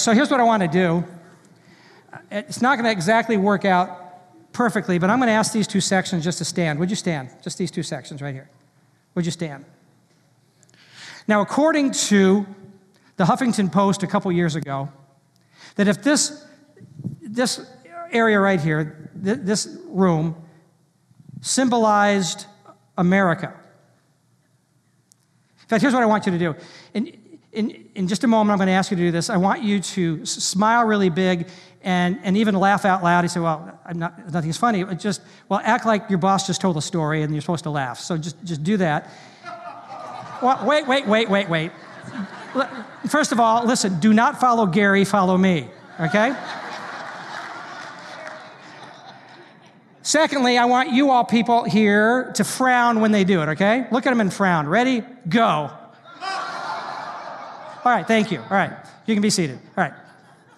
So here's what I want to do. It's not going to exactly work out perfectly, but I'm going to ask these two sections just to stand. Would you stand? Just these two sections right here. Would you stand? Now, according to the Huffington Post a couple years ago, that if this, this area right here, th- this room, symbolized America. In fact, here's what I want you to do. In, in, in just a moment, I'm going to ask you to do this. I want you to smile really big and, and even laugh out loud. You say, Well, I'm not, nothing's funny. Just, well, act like your boss just told a story and you're supposed to laugh. So just, just do that. Well, wait, wait, wait, wait, wait. First of all, listen, do not follow Gary, follow me, okay? Secondly, I want you all people here to frown when they do it, okay? Look at them and frown. Ready? Go. All right, thank you. All right, you can be seated. All right.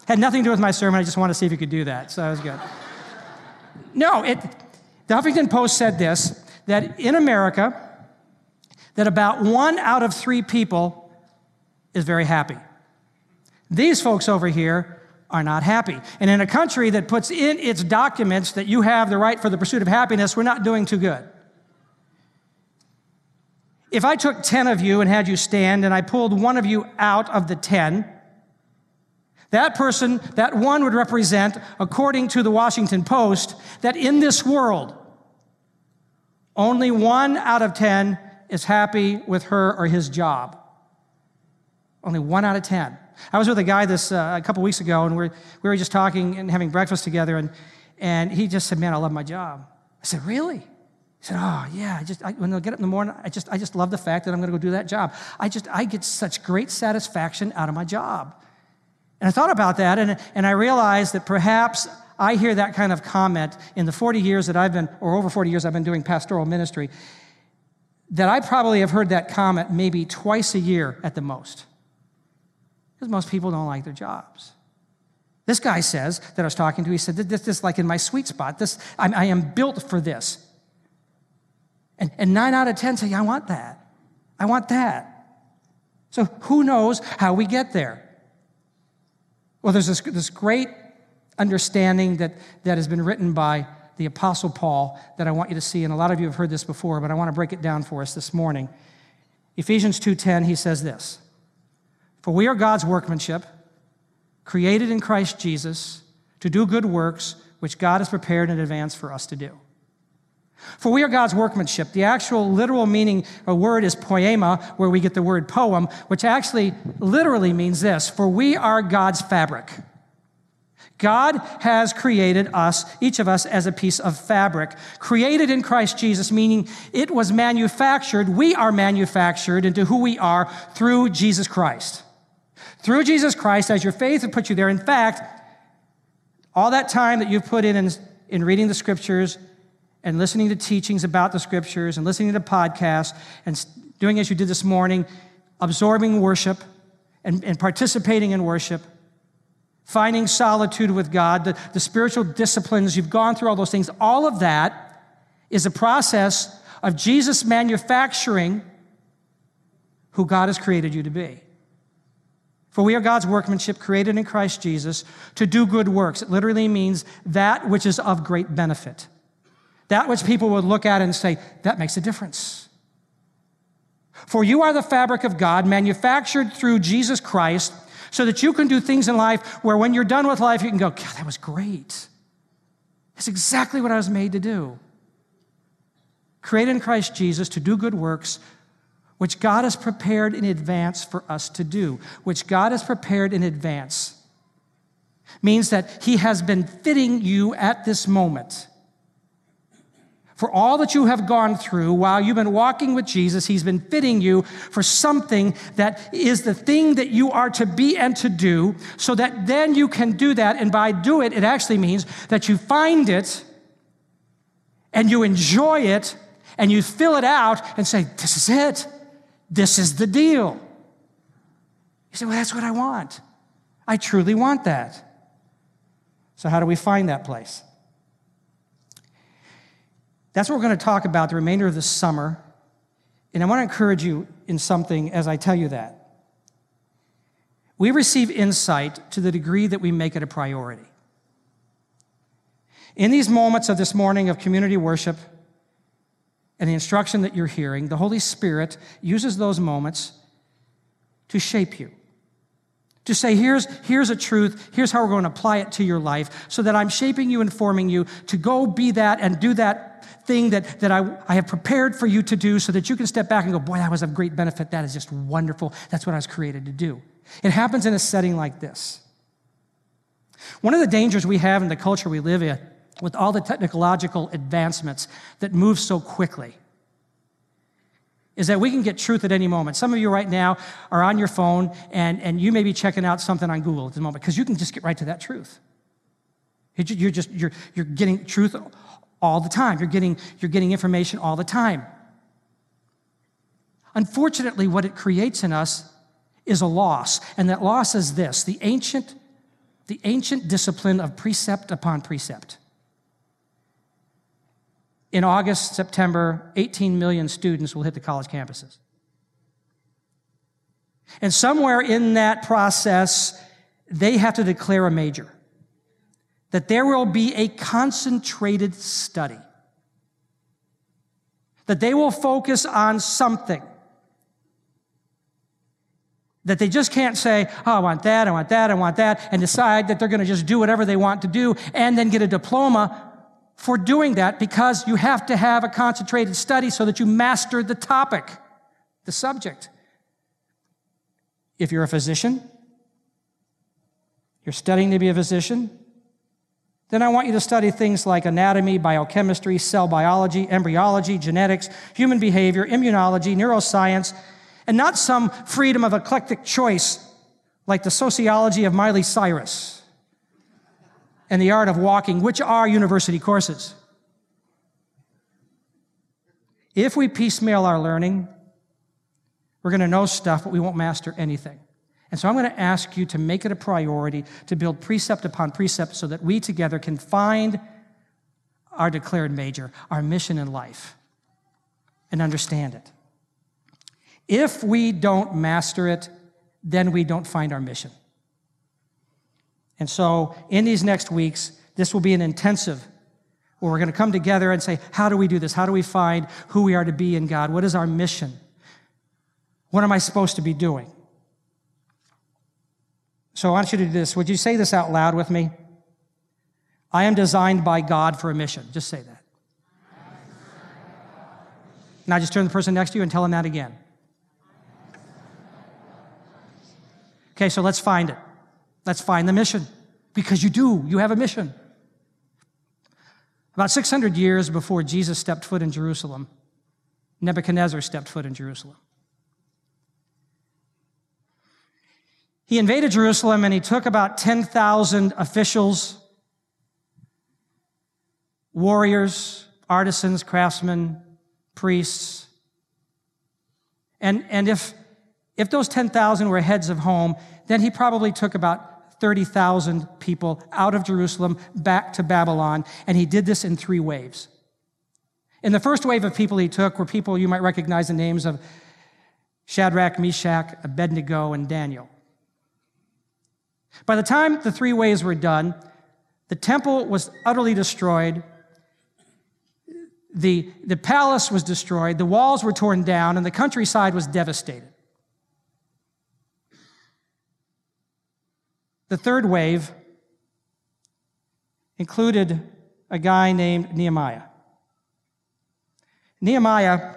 Had nothing to do with my sermon. I just wanted to see if you could do that. So that was good. No, it, the Huffington Post said this that in America, that about one out of three people is very happy. These folks over here are not happy. And in a country that puts in its documents that you have the right for the pursuit of happiness, we're not doing too good. If I took 10 of you and had you stand and I pulled one of you out of the 10, that person, that one would represent, according to the Washington Post, that in this world, only one out of 10 is happy with her or his job. Only one out of 10. I was with a guy this uh, a couple weeks ago, and we were, we were just talking and having breakfast together, and, and he just said, Man, I love my job. I said, Really? He said, Oh, yeah. I just, I, when I get up in the morning, I just, I just love the fact that I'm going to go do that job. I just, I get such great satisfaction out of my job. And I thought about that, and, and I realized that perhaps I hear that kind of comment in the 40 years that I've been, or over 40 years I've been doing pastoral ministry that I probably have heard that comment maybe twice a year at the most. Because most people don't like their jobs. This guy says that I was talking to, he said, This is like in my sweet spot. This, I, I am built for this. And, and nine out of 10 say, I want that. I want that. So who knows how we get there? Well, there's this, this great understanding that, that has been written by the Apostle Paul that I want you to see, and a lot of you have heard this before, but I want to break it down for us this morning. Ephesians 2:10, he says this: For we are God's workmanship, created in Christ Jesus to do good works which God has prepared in advance for us to do. For we are God's workmanship. The actual literal meaning of a word is poema, where we get the word poem, which actually literally means this For we are God's fabric. God has created us, each of us, as a piece of fabric, created in Christ Jesus, meaning it was manufactured, we are manufactured into who we are through Jesus Christ. Through Jesus Christ, as your faith has put you there. In fact, all that time that you've put in, in in reading the scriptures and listening to teachings about the scriptures and listening to podcasts and doing as you did this morning, absorbing worship and, and participating in worship, finding solitude with God, the, the spiritual disciplines, you've gone through all those things. All of that is a process of Jesus manufacturing who God has created you to be. For we are God's workmanship created in Christ Jesus to do good works. It literally means that which is of great benefit. That which people would look at and say, that makes a difference. For you are the fabric of God, manufactured through Jesus Christ so that you can do things in life where when you're done with life, you can go, God, that was great. That's exactly what I was made to do. Created in Christ Jesus to do good works, which God has prepared in advance for us to do, which God has prepared in advance. Means that He has been fitting you at this moment for all that you have gone through while you've been walking with Jesus, He's been fitting you for something that is the thing that you are to be and to do, so that then you can do that. And by do it, it actually means that you find it and you enjoy it and you fill it out and say, This is it. This is the deal. You say, Well, that's what I want. I truly want that. So, how do we find that place? That's what we're going to talk about the remainder of the summer. And I want to encourage you in something as I tell you that. we receive insight to the degree that we make it a priority. In these moments of this morning of community worship and the instruction that you're hearing, the Holy Spirit uses those moments to shape you. To say, here's, here's a truth, here's how we're going to apply it to your life, so that I'm shaping you, informing you to go be that and do that thing that, that I, I have prepared for you to do so that you can step back and go, boy, that was a great benefit. That is just wonderful. That's what I was created to do. It happens in a setting like this. One of the dangers we have in the culture we live in, with all the technological advancements that move so quickly, is that we can get truth at any moment. Some of you right now are on your phone and, and you may be checking out something on Google at the moment because you can just get right to that truth. You're just you're, you're getting truth all the time. You're getting, you're getting information all the time. Unfortunately, what it creates in us is a loss. And that loss is this the ancient, the ancient discipline of precept upon precept in August, September, 18 million students will hit the college campuses. And somewhere in that process, they have to declare a major. That there will be a concentrated study. That they will focus on something. That they just can't say, oh, I want that, I want that, I want that, and decide that they're going to just do whatever they want to do and then get a diploma for doing that because you have to have a concentrated study so that you master the topic, the subject. If you're a physician, you're studying to be a physician, then I want you to study things like anatomy, biochemistry, cell biology, embryology, genetics, human behavior, immunology, neuroscience, and not some freedom of eclectic choice like the sociology of Miley Cyrus and the art of walking, which are university courses. If we piecemeal our learning, we're going to know stuff, but we won't master anything. And so I'm going to ask you to make it a priority to build precept upon precept so that we together can find our declared major, our mission in life, and understand it. If we don't master it, then we don't find our mission. And so, in these next weeks, this will be an intensive where we're going to come together and say, How do we do this? How do we find who we are to be in God? What is our mission? What am I supposed to be doing? So, I want you to do this. Would you say this out loud with me? I am designed by God for a mission. Just say that. Now, just turn to the person next to you and tell them that again. Okay, so let's find it. Let's find the mission because you do. You have a mission. About 600 years before Jesus stepped foot in Jerusalem, Nebuchadnezzar stepped foot in Jerusalem. He invaded Jerusalem and he took about 10,000 officials, warriors, artisans, craftsmen, priests. And, and if, if those 10,000 were heads of home, then he probably took about 30,000 people out of Jerusalem back to Babylon, and he did this in three waves. In the first wave of people he took were people you might recognize the names of Shadrach, Meshach, Abednego, and Daniel. By the time the three waves were done, the temple was utterly destroyed. The, the palace was destroyed. The walls were torn down, and the countryside was devastated. The third wave included a guy named Nehemiah. Nehemiah,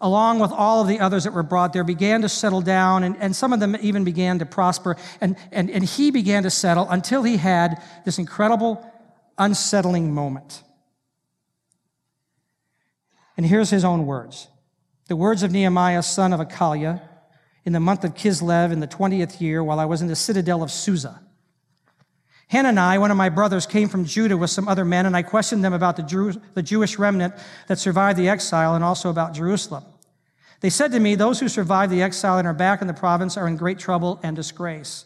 along with all of the others that were brought there, began to settle down, and, and some of them even began to prosper. And, and, and he began to settle until he had this incredible, unsettling moment. And here's his own words the words of Nehemiah, son of Hachaliah in the month of Kislev in the 20th year while I was in the citadel of Susa. Hanani, one of my brothers, came from Judah with some other men, and I questioned them about the, Jew- the Jewish remnant that survived the exile and also about Jerusalem. They said to me, Those who survived the exile and are back in the province are in great trouble and disgrace.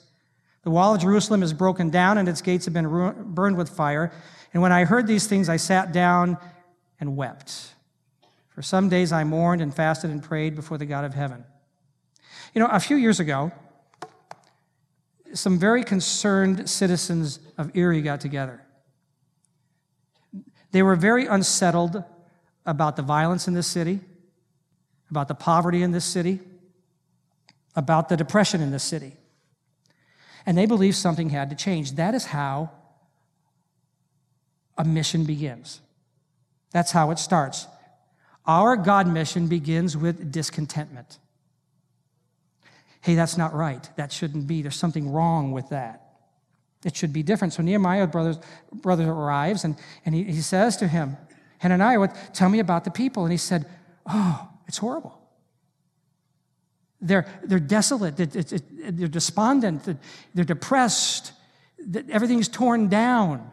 The wall of Jerusalem is broken down, and its gates have been ru- burned with fire. And when I heard these things, I sat down and wept. For some days I mourned and fasted and prayed before the God of heaven. You know, a few years ago, some very concerned citizens of Erie got together. They were very unsettled about the violence in this city, about the poverty in this city, about the depression in this city. And they believed something had to change. That is how a mission begins. That's how it starts. Our God mission begins with discontentment. Hey, that's not right. That shouldn't be. There's something wrong with that. It should be different. So Nehemiah brothers, brother arrives and, and he, he says to him, Hananiah, what, tell me about the people. And he said, Oh, it's horrible. They're, they're desolate, they're despondent, they're depressed, everything's torn down.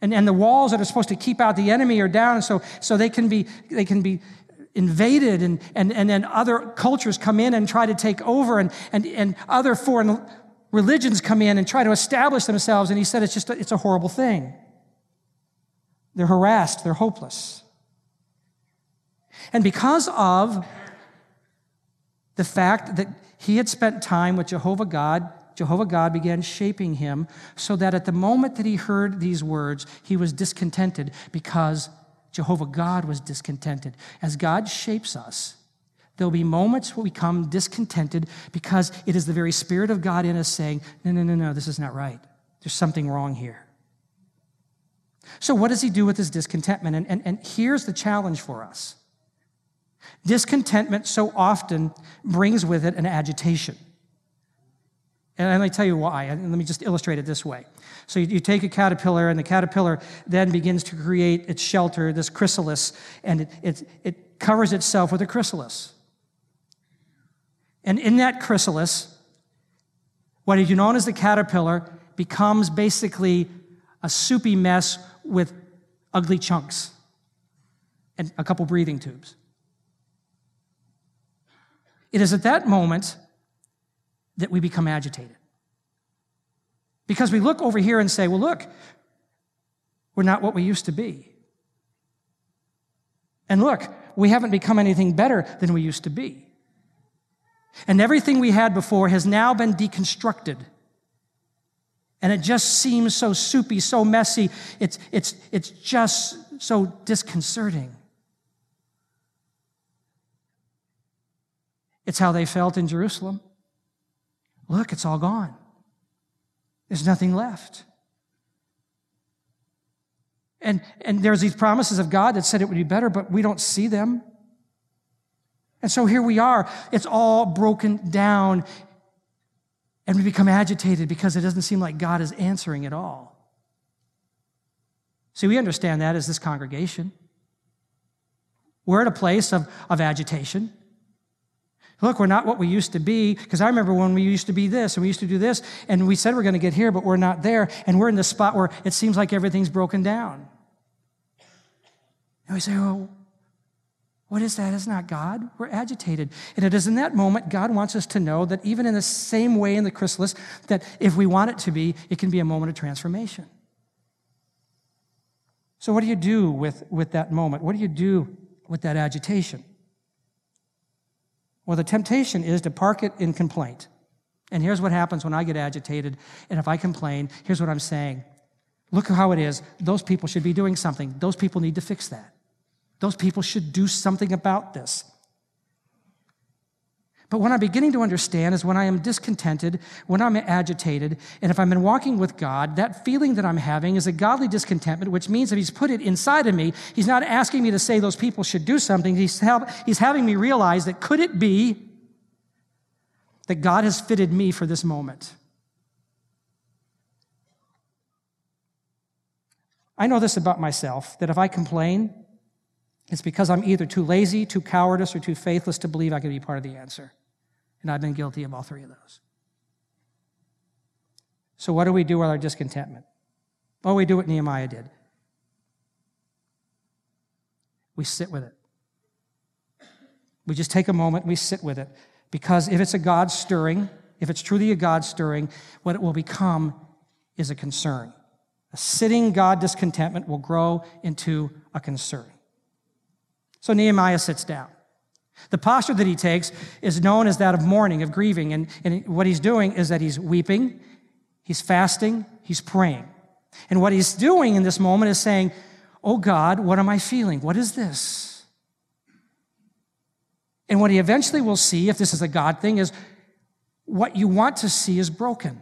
And, and the walls that are supposed to keep out the enemy are down, so, so they, can be, they can be invaded, and, and, and then other cultures come in and try to take over, and, and, and other foreign religions come in and try to establish themselves. And he said it's just a, it's a horrible thing. They're harassed, they're hopeless. And because of the fact that he had spent time with Jehovah God, Jehovah God began shaping him so that at the moment that he heard these words, he was discontented because Jehovah God was discontented. As God shapes us, there'll be moments where we come discontented because it is the very Spirit of God in us saying, No, no, no, no, this is not right. There's something wrong here. So, what does he do with his discontentment? And, and, and here's the challenge for us Discontentment so often brings with it an agitation. And me tell you why. And Let me just illustrate it this way. So you, take a caterpillar, and the caterpillar then begins to create its shelter, this chrysalis, and it, it, it covers itself with a chrysalis. And in that chrysalis, what is known as the caterpillar becomes basically a soupy mess with ugly chunks and a couple breathing tubes. It is at that moment that we become agitated. Because we look over here and say, well, look, we're not what we used to be. And look, we haven't become anything better than we used to be. And everything we had before has now been deconstructed. And it just seems so soupy, so messy. It's, it's, it's just so disconcerting. It's how they felt in Jerusalem. Look, it's all gone. There's nothing left. And, and there's these promises of God that said it would be better, but we don't see them. And so here we are. It's all broken down. And we become agitated because it doesn't seem like God is answering at all. See, we understand that as this congregation. We're at a place of, of agitation. Look, we're not what we used to be, because I remember when we used to be this and we used to do this, and we said we're going to get here, but we're not there, and we're in the spot where it seems like everything's broken down. And we say, oh, what is that? It's not God. We're agitated. And it is in that moment God wants us to know that even in the same way in the chrysalis, that if we want it to be, it can be a moment of transformation. So, what do you do with, with that moment? What do you do with that agitation? Well, the temptation is to park it in complaint. And here's what happens when I get agitated and if I complain, here's what I'm saying. Look how it is. Those people should be doing something. Those people need to fix that. Those people should do something about this. But what I'm beginning to understand is when I am discontented, when I'm agitated, and if I'm in walking with God, that feeling that I'm having is a godly discontentment, which means that He's put it inside of me. He's not asking me to say those people should do something. He's, he's having me realize that could it be that God has fitted me for this moment? I know this about myself that if I complain, it's because I'm either too lazy, too cowardice, or too faithless to believe I can be part of the answer. And I've been guilty of all three of those. So, what do we do with our discontentment? Well, we do what Nehemiah did we sit with it. We just take a moment, we sit with it. Because if it's a God stirring, if it's truly a God stirring, what it will become is a concern. A sitting God discontentment will grow into a concern. So Nehemiah sits down. The posture that he takes is known as that of mourning, of grieving. And, and what he's doing is that he's weeping, he's fasting, he's praying. And what he's doing in this moment is saying, Oh God, what am I feeling? What is this? And what he eventually will see, if this is a God thing, is what you want to see is broken.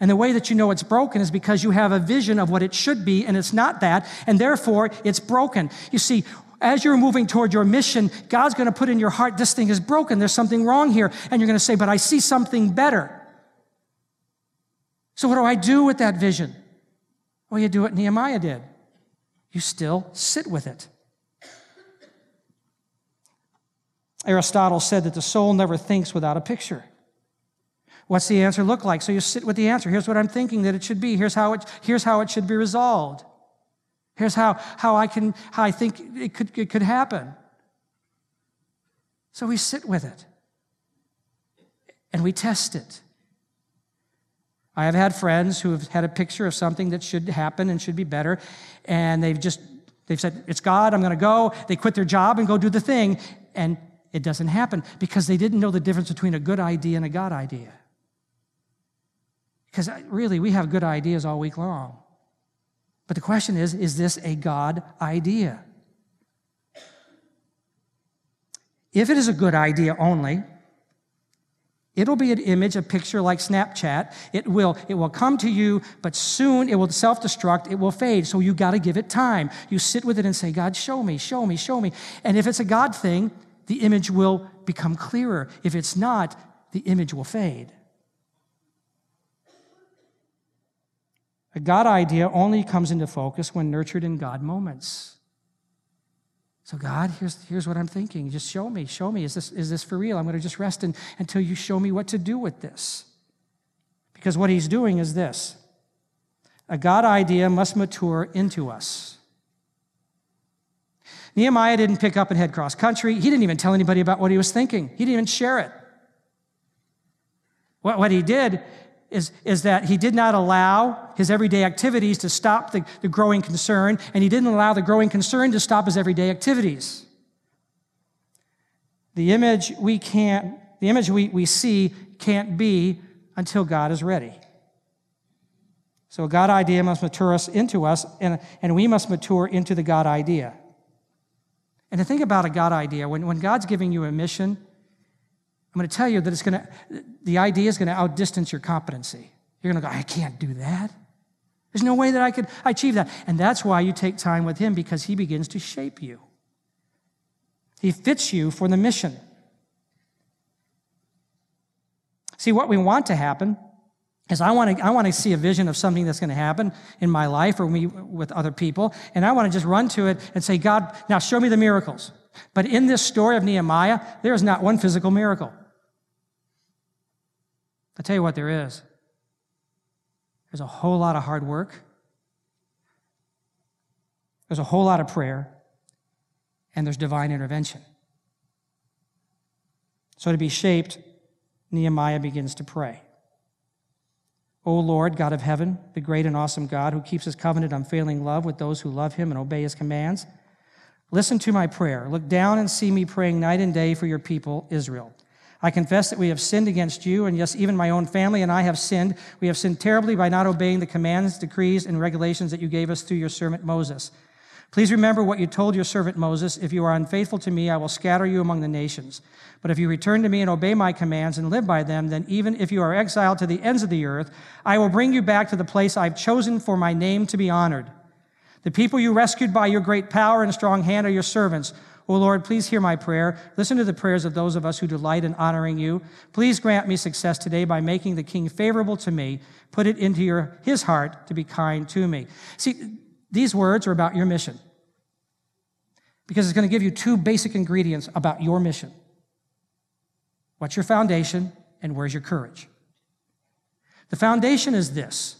And the way that you know it's broken is because you have a vision of what it should be, and it's not that, and therefore it's broken. You see, as you're moving toward your mission, God's going to put in your heart, this thing is broken, there's something wrong here. And you're going to say, but I see something better. So what do I do with that vision? Well, you do what Nehemiah did. You still sit with it. Aristotle said that the soul never thinks without a picture. What's the answer look like? So you sit with the answer. Here's what I'm thinking that it should be. Here's how it, here's how it should be resolved. Here's how, how I can, how I think it could, it could happen. So we sit with it and we test it. I have had friends who have had a picture of something that should happen and should be better, and they've just they've said, It's God, I'm gonna go. They quit their job and go do the thing, and it doesn't happen because they didn't know the difference between a good idea and a God idea. Because really, we have good ideas all week long. But the question is is this a God idea? If it is a good idea only, it'll be an image, a picture like Snapchat. It will, it will come to you, but soon it will self destruct, it will fade. So you got to give it time. You sit with it and say, God, show me, show me, show me. And if it's a God thing, the image will become clearer. If it's not, the image will fade. A God idea only comes into focus when nurtured in God moments. So, God, here's, here's what I'm thinking. Just show me, show me. Is this, is this for real? I'm going to just rest in, until you show me what to do with this. Because what he's doing is this a God idea must mature into us. Nehemiah didn't pick up and head cross country. He didn't even tell anybody about what he was thinking, he didn't even share it. What, what he did is, is that he did not allow his everyday activities to stop the, the growing concern, and he didn't allow the growing concern to stop his everyday activities. The image we can't, the image we, we see can't be until God is ready. So a God idea must mature us into us, and, and we must mature into the God idea. And to think about a God idea, when, when God's giving you a mission, I'm going to tell you that it's going to, the idea is going to outdistance your competency. You're going to go, I can't do that. There's no way that I could achieve that. And that's why you take time with him because he begins to shape you. He fits you for the mission. See, what we want to happen is I want to, I want to see a vision of something that's going to happen in my life or me with other people, and I want to just run to it and say, God, now show me the miracles. But in this story of Nehemiah, there is not one physical miracle. I'll tell you what there is. There's a whole lot of hard work. There's a whole lot of prayer. And there's divine intervention. So to be shaped, Nehemiah begins to pray. O Lord, God of heaven, the great and awesome God who keeps his covenant unfailing love with those who love him and obey his commands, listen to my prayer. Look down and see me praying night and day for your people, Israel. I confess that we have sinned against you, and yes, even my own family and I have sinned. We have sinned terribly by not obeying the commands, decrees, and regulations that you gave us through your servant Moses. Please remember what you told your servant Moses If you are unfaithful to me, I will scatter you among the nations. But if you return to me and obey my commands and live by them, then even if you are exiled to the ends of the earth, I will bring you back to the place I've chosen for my name to be honored. The people you rescued by your great power and strong hand are your servants O Lord, please hear my prayer. Listen to the prayers of those of us who delight in honoring you. Please grant me success today by making the king favorable to me. Put it into your, his heart to be kind to me. See, these words are about your mission because it's going to give you two basic ingredients about your mission. What's your foundation and where's your courage? The foundation is this.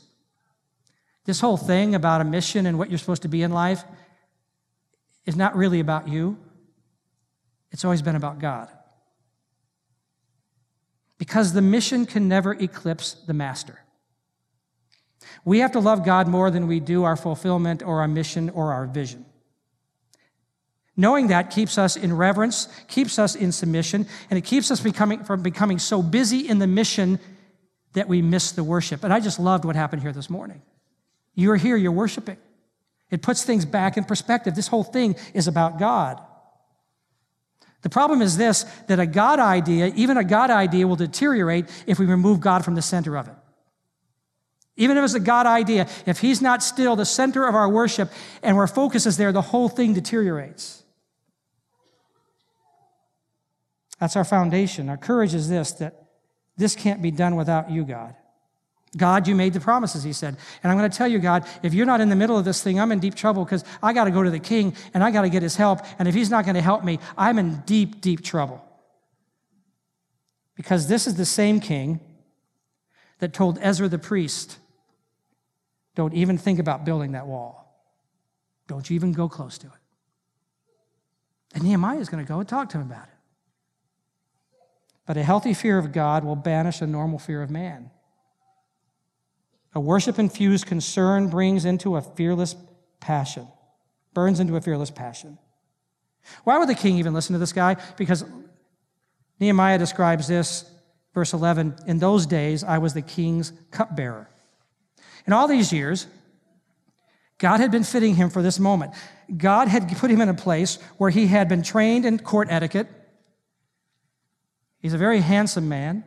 This whole thing about a mission and what you're supposed to be in life is not really about you. It's always been about God. Because the mission can never eclipse the master. We have to love God more than we do our fulfillment or our mission or our vision. Knowing that keeps us in reverence, keeps us in submission, and it keeps us becoming, from becoming so busy in the mission that we miss the worship. And I just loved what happened here this morning. You're here, you're worshiping. It puts things back in perspective. This whole thing is about God. The problem is this that a God idea, even a God idea, will deteriorate if we remove God from the center of it. Even if it's a God idea, if He's not still the center of our worship and our focus is there, the whole thing deteriorates. That's our foundation. Our courage is this that this can't be done without you, God. God, you made the promises, he said. And I'm going to tell you, God, if you're not in the middle of this thing, I'm in deep trouble because I got to go to the king and I got to get his help. And if he's not going to help me, I'm in deep, deep trouble. Because this is the same king that told Ezra the priest, don't even think about building that wall. Don't you even go close to it. And Nehemiah is going to go and talk to him about it. But a healthy fear of God will banish a normal fear of man. A worship infused concern brings into a fearless passion, burns into a fearless passion. Why would the king even listen to this guy? Because Nehemiah describes this, verse 11 In those days, I was the king's cupbearer. In all these years, God had been fitting him for this moment. God had put him in a place where he had been trained in court etiquette. He's a very handsome man.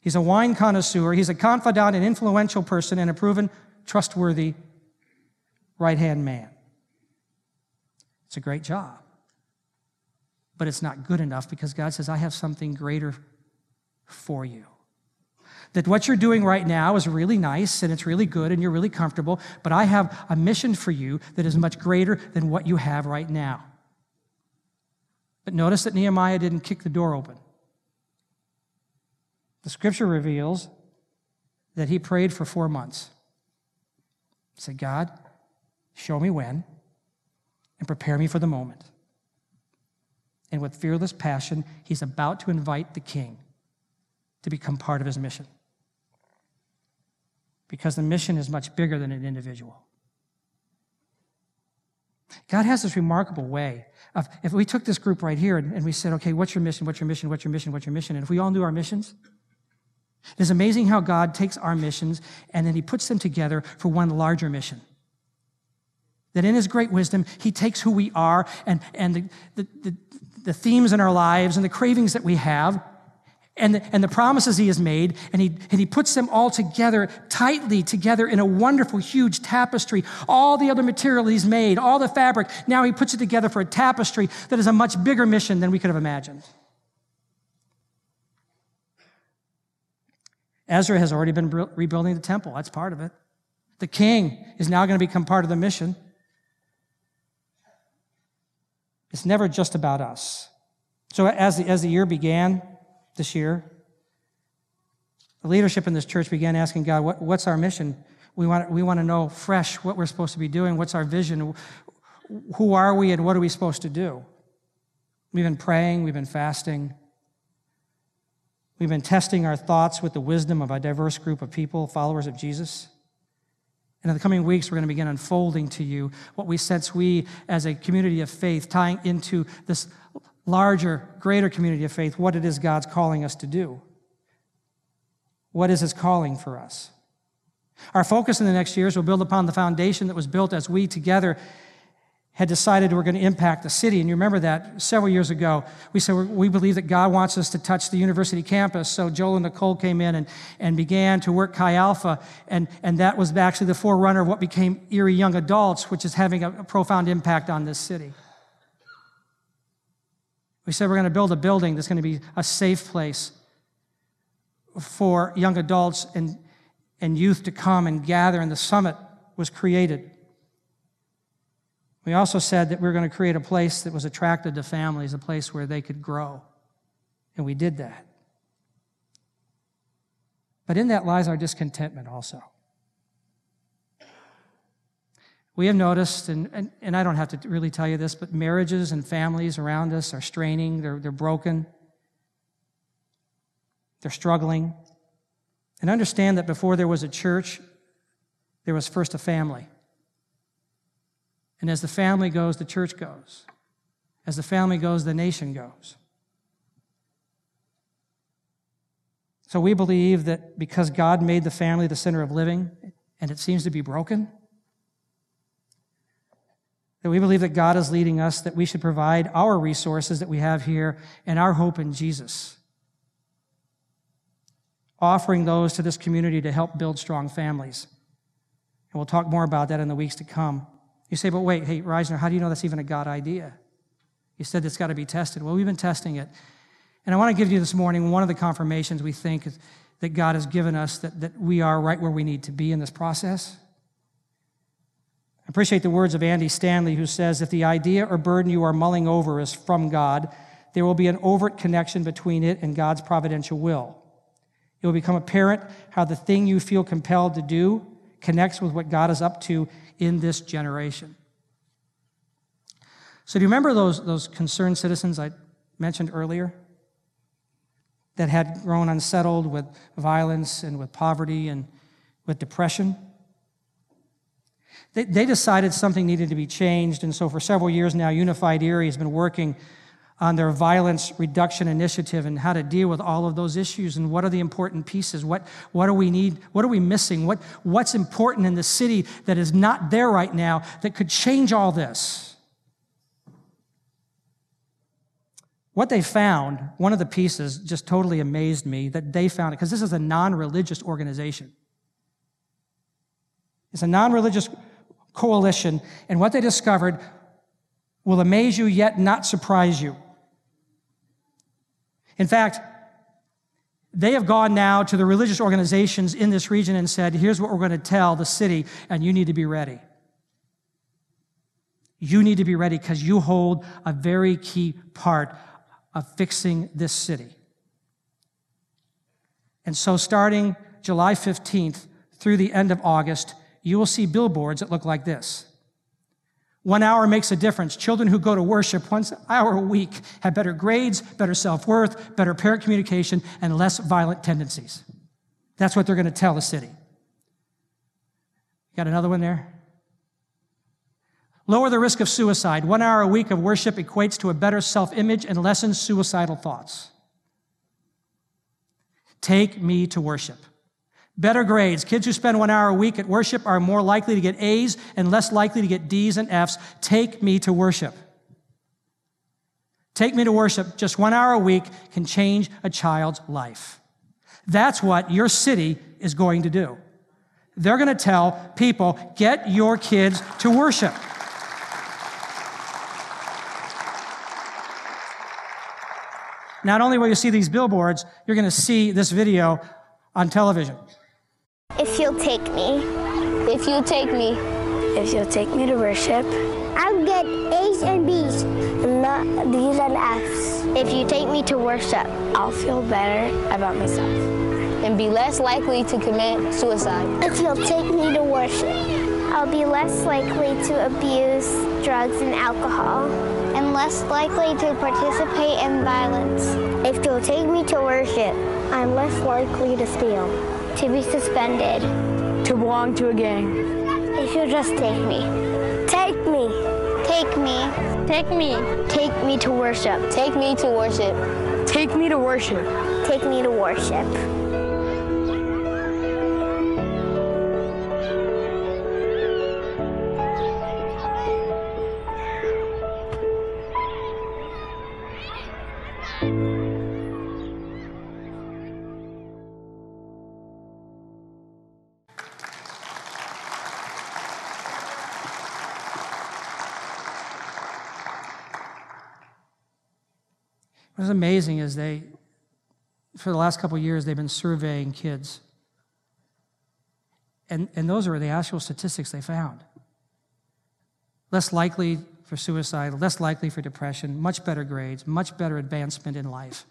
He's a wine connoisseur. He's a confidant and influential person and a proven trustworthy right hand man. It's a great job. But it's not good enough because God says, I have something greater for you. That what you're doing right now is really nice and it's really good and you're really comfortable, but I have a mission for you that is much greater than what you have right now. But notice that Nehemiah didn't kick the door open. The scripture reveals that he prayed for four months. He said, God, show me when and prepare me for the moment. And with fearless passion, he's about to invite the king to become part of his mission. Because the mission is much bigger than an individual. God has this remarkable way of, if we took this group right here and, and we said, okay, what's your mission? What's your mission? What's your mission? What's your mission? And if we all knew our missions, it's amazing how God takes our missions and then he puts them together for one larger mission. That in his great wisdom, he takes who we are and, and the, the, the, the themes in our lives and the cravings that we have and the, and the promises he has made, and he, and he puts them all together, tightly together in a wonderful, huge tapestry. All the other material he's made, all the fabric, now he puts it together for a tapestry that is a much bigger mission than we could have imagined. Ezra has already been rebuilding the temple. That's part of it. The king is now going to become part of the mission. It's never just about us. So, as the, as the year began this year, the leadership in this church began asking God, what, What's our mission? We want, we want to know fresh what we're supposed to be doing. What's our vision? Who are we and what are we supposed to do? We've been praying, we've been fasting. We've been testing our thoughts with the wisdom of a diverse group of people, followers of Jesus. And in the coming weeks, we're going to begin unfolding to you what we sense we, as a community of faith, tying into this larger, greater community of faith, what it is God's calling us to do. What is His calling for us? Our focus in the next years will build upon the foundation that was built as we together had decided we're going to impact the city. And you remember that several years ago, we said we believe that God wants us to touch the university campus. So Joel and Nicole came in and, and began to work Chi Alpha. And, and that was actually the forerunner of what became Erie Young Adults, which is having a, profound impact on this city. We said we're going to build a building that's going to be a safe place for young adults and, and youth to come and gather, and the summit was created. We also said that we are going to create a place that was attractive to families, a place where they could grow. And we did that. But in that lies our discontentment also. We have noticed, and, and, and, I don't have to really tell you this, but marriages and families around us are straining, they're, they're broken, they're struggling. And understand that before there was a church, there was first a family. And as the family goes, the church goes. As the family goes, the nation goes. So we believe that because God made the family the center of living, and it seems to be broken, that we believe that God is leading us, that we should provide our resources that we have here and our hope in Jesus, offering those to this community to help build strong families. And we'll talk more about that in the weeks to come. You say, but wait, hey, Reisner, how do you know that's even a God idea? You said it's got to be tested. Well, we've been testing it. And I want to give you this morning one of the confirmations we think that God has given us that, that we are right where we need to be in this process. I appreciate the words of Andy Stanley, who says if the idea or burden you are mulling over is from God, there will be an overt connection between it and God's providential will. It will become apparent how the thing you feel compelled to do connects with what God is up to in this generation. So, do you remember those, those concerned citizens I mentioned earlier? that had grown unsettled with violence and with poverty and with depression. They, they decided something needed to be changed, and so for several years now, Unified Erie has been working on their violence reduction initiative and how to deal with all of those issues and what are the important pieces what, what do we need what are we missing what, what's important in the city that is not there right now that could change all this What they found, one of the pieces just totally amazed me that they found it, because this is a non religious organization. It's a non religious coalition, and what they discovered will amaze you yet not surprise you. In fact, they have gone now to the religious organizations in this region and said, here's what we're going to tell the city, and you need to be ready. You need to be ready because you hold a very key part of fixing this city. And so, starting July 15th through the end of August, you will see billboards that look like this. One hour makes a difference. Children who go to worship one hour a week have better grades, better self worth, better parent communication, and less violent tendencies. That's what they're going to tell the city. Got another one there? Lower the risk of suicide. One hour a week of worship equates to a better self image and lessens suicidal thoughts. Take me to worship. Better grades. Kids who spend one hour a week at worship are more likely to get A's and less likely to get D's and F's. Take me to worship. Take me to worship. Just one hour a week can change a child's life. That's what your city is going to do. They're going to tell people, get your kids to worship. Not only will you see these billboards, you're going to see this video on television. If you'll take me. If you'll take me. If you'll take me to worship. I'll get A's and B's. And not D's and F's. If you take me to worship. I'll feel better about myself. And be less likely to commit suicide. If you'll take me to worship. I'll be less likely to abuse drugs and alcohol and less likely to participate in violence. If you'll take me to worship, I'm less likely to steal, to be suspended, to belong to a gang. If you'll just take me. Take me. Take me. Take me. Take me to worship. Take me to worship. Take me to worship. Take me to worship. What's amazing is they, for the last couple years, they've been surveying kids. And, and those are the actual statistics they found. Less likely for suicide, less likely for depression, much better grades, much better advancement in life.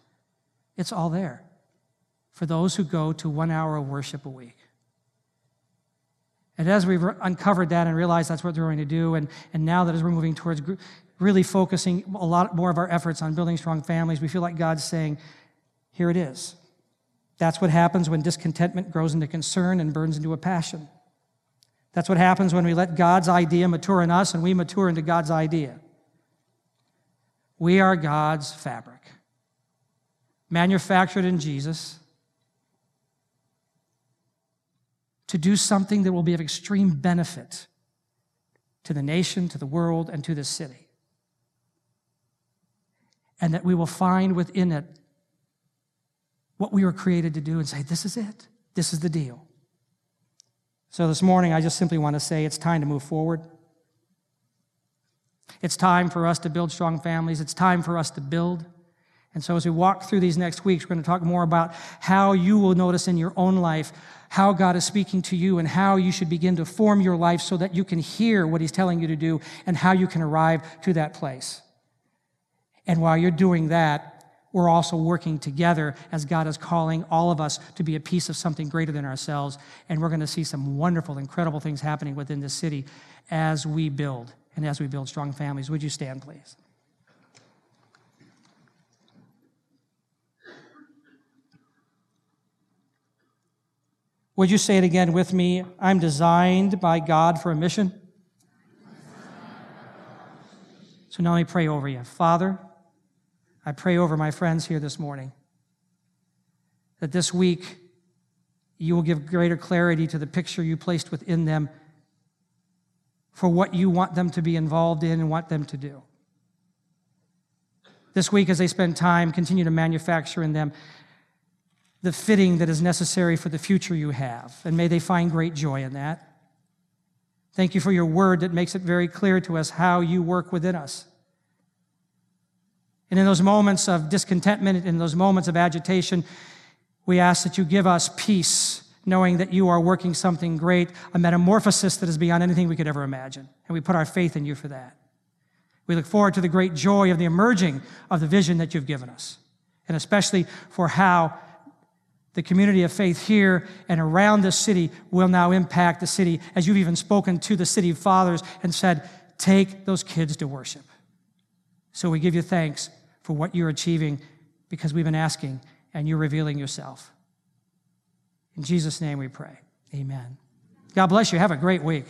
It's all there for those who go to one hour of worship a week. And as we've uncovered that and realized that's what they're going to do, and, and now that as we're moving towards really focusing a lot more of our efforts on building strong families, we feel like God's saying, here it is. That's what happens when discontentment grows into concern and burns into a passion. That's what happens when we let God's idea mature in us and we mature into God's idea. We are God's fabric, manufactured in Jesus to do something that will be of extreme benefit to the nation, to the world, and to this city. And that we will find within it what we were created to do and say, This is it. This is the deal. So this morning, I just simply want to say it's time to move forward. It's time for us to build strong families. It's time for us to build. And so, as we walk through these next weeks, we're going to talk more about how you will notice in your own life how God is speaking to you and how you should begin to form your life so that you can hear what He's telling you to do and how you can arrive to that place. And while you're doing that, we're also working together as God is calling all of us to be a piece of something greater than ourselves. And we're going to see some wonderful, incredible things happening within this city as we build and as we build strong families. Would you stand, please? Would you say it again with me? I'm designed by God for a mission. So now let me pray over you. Father, I pray over my friends here this morning that this week you will give greater clarity to the picture you placed within them for what you want them to be involved in and want them to do. This week, as they spend time, continue to manufacture in them the fitting that is necessary for the future you have, and may they find great joy in that. Thank you for your word that makes it very clear to us how you work within us. And in those moments of discontentment, in those moments of agitation, we ask that you give us peace, knowing that you are working something great, a metamorphosis that is beyond anything we could ever imagine. And we put our faith in you for that. We look forward to the great joy of the emerging of the vision that you've given us, and especially for how the community of faith here and around this city will now impact the city, as you've even spoken to the city fathers and said, take those kids to worship. So we give you thanks for what you're achieving because we've been asking and you're revealing yourself. In Jesus' name we pray. Amen. God bless you. Have a great week.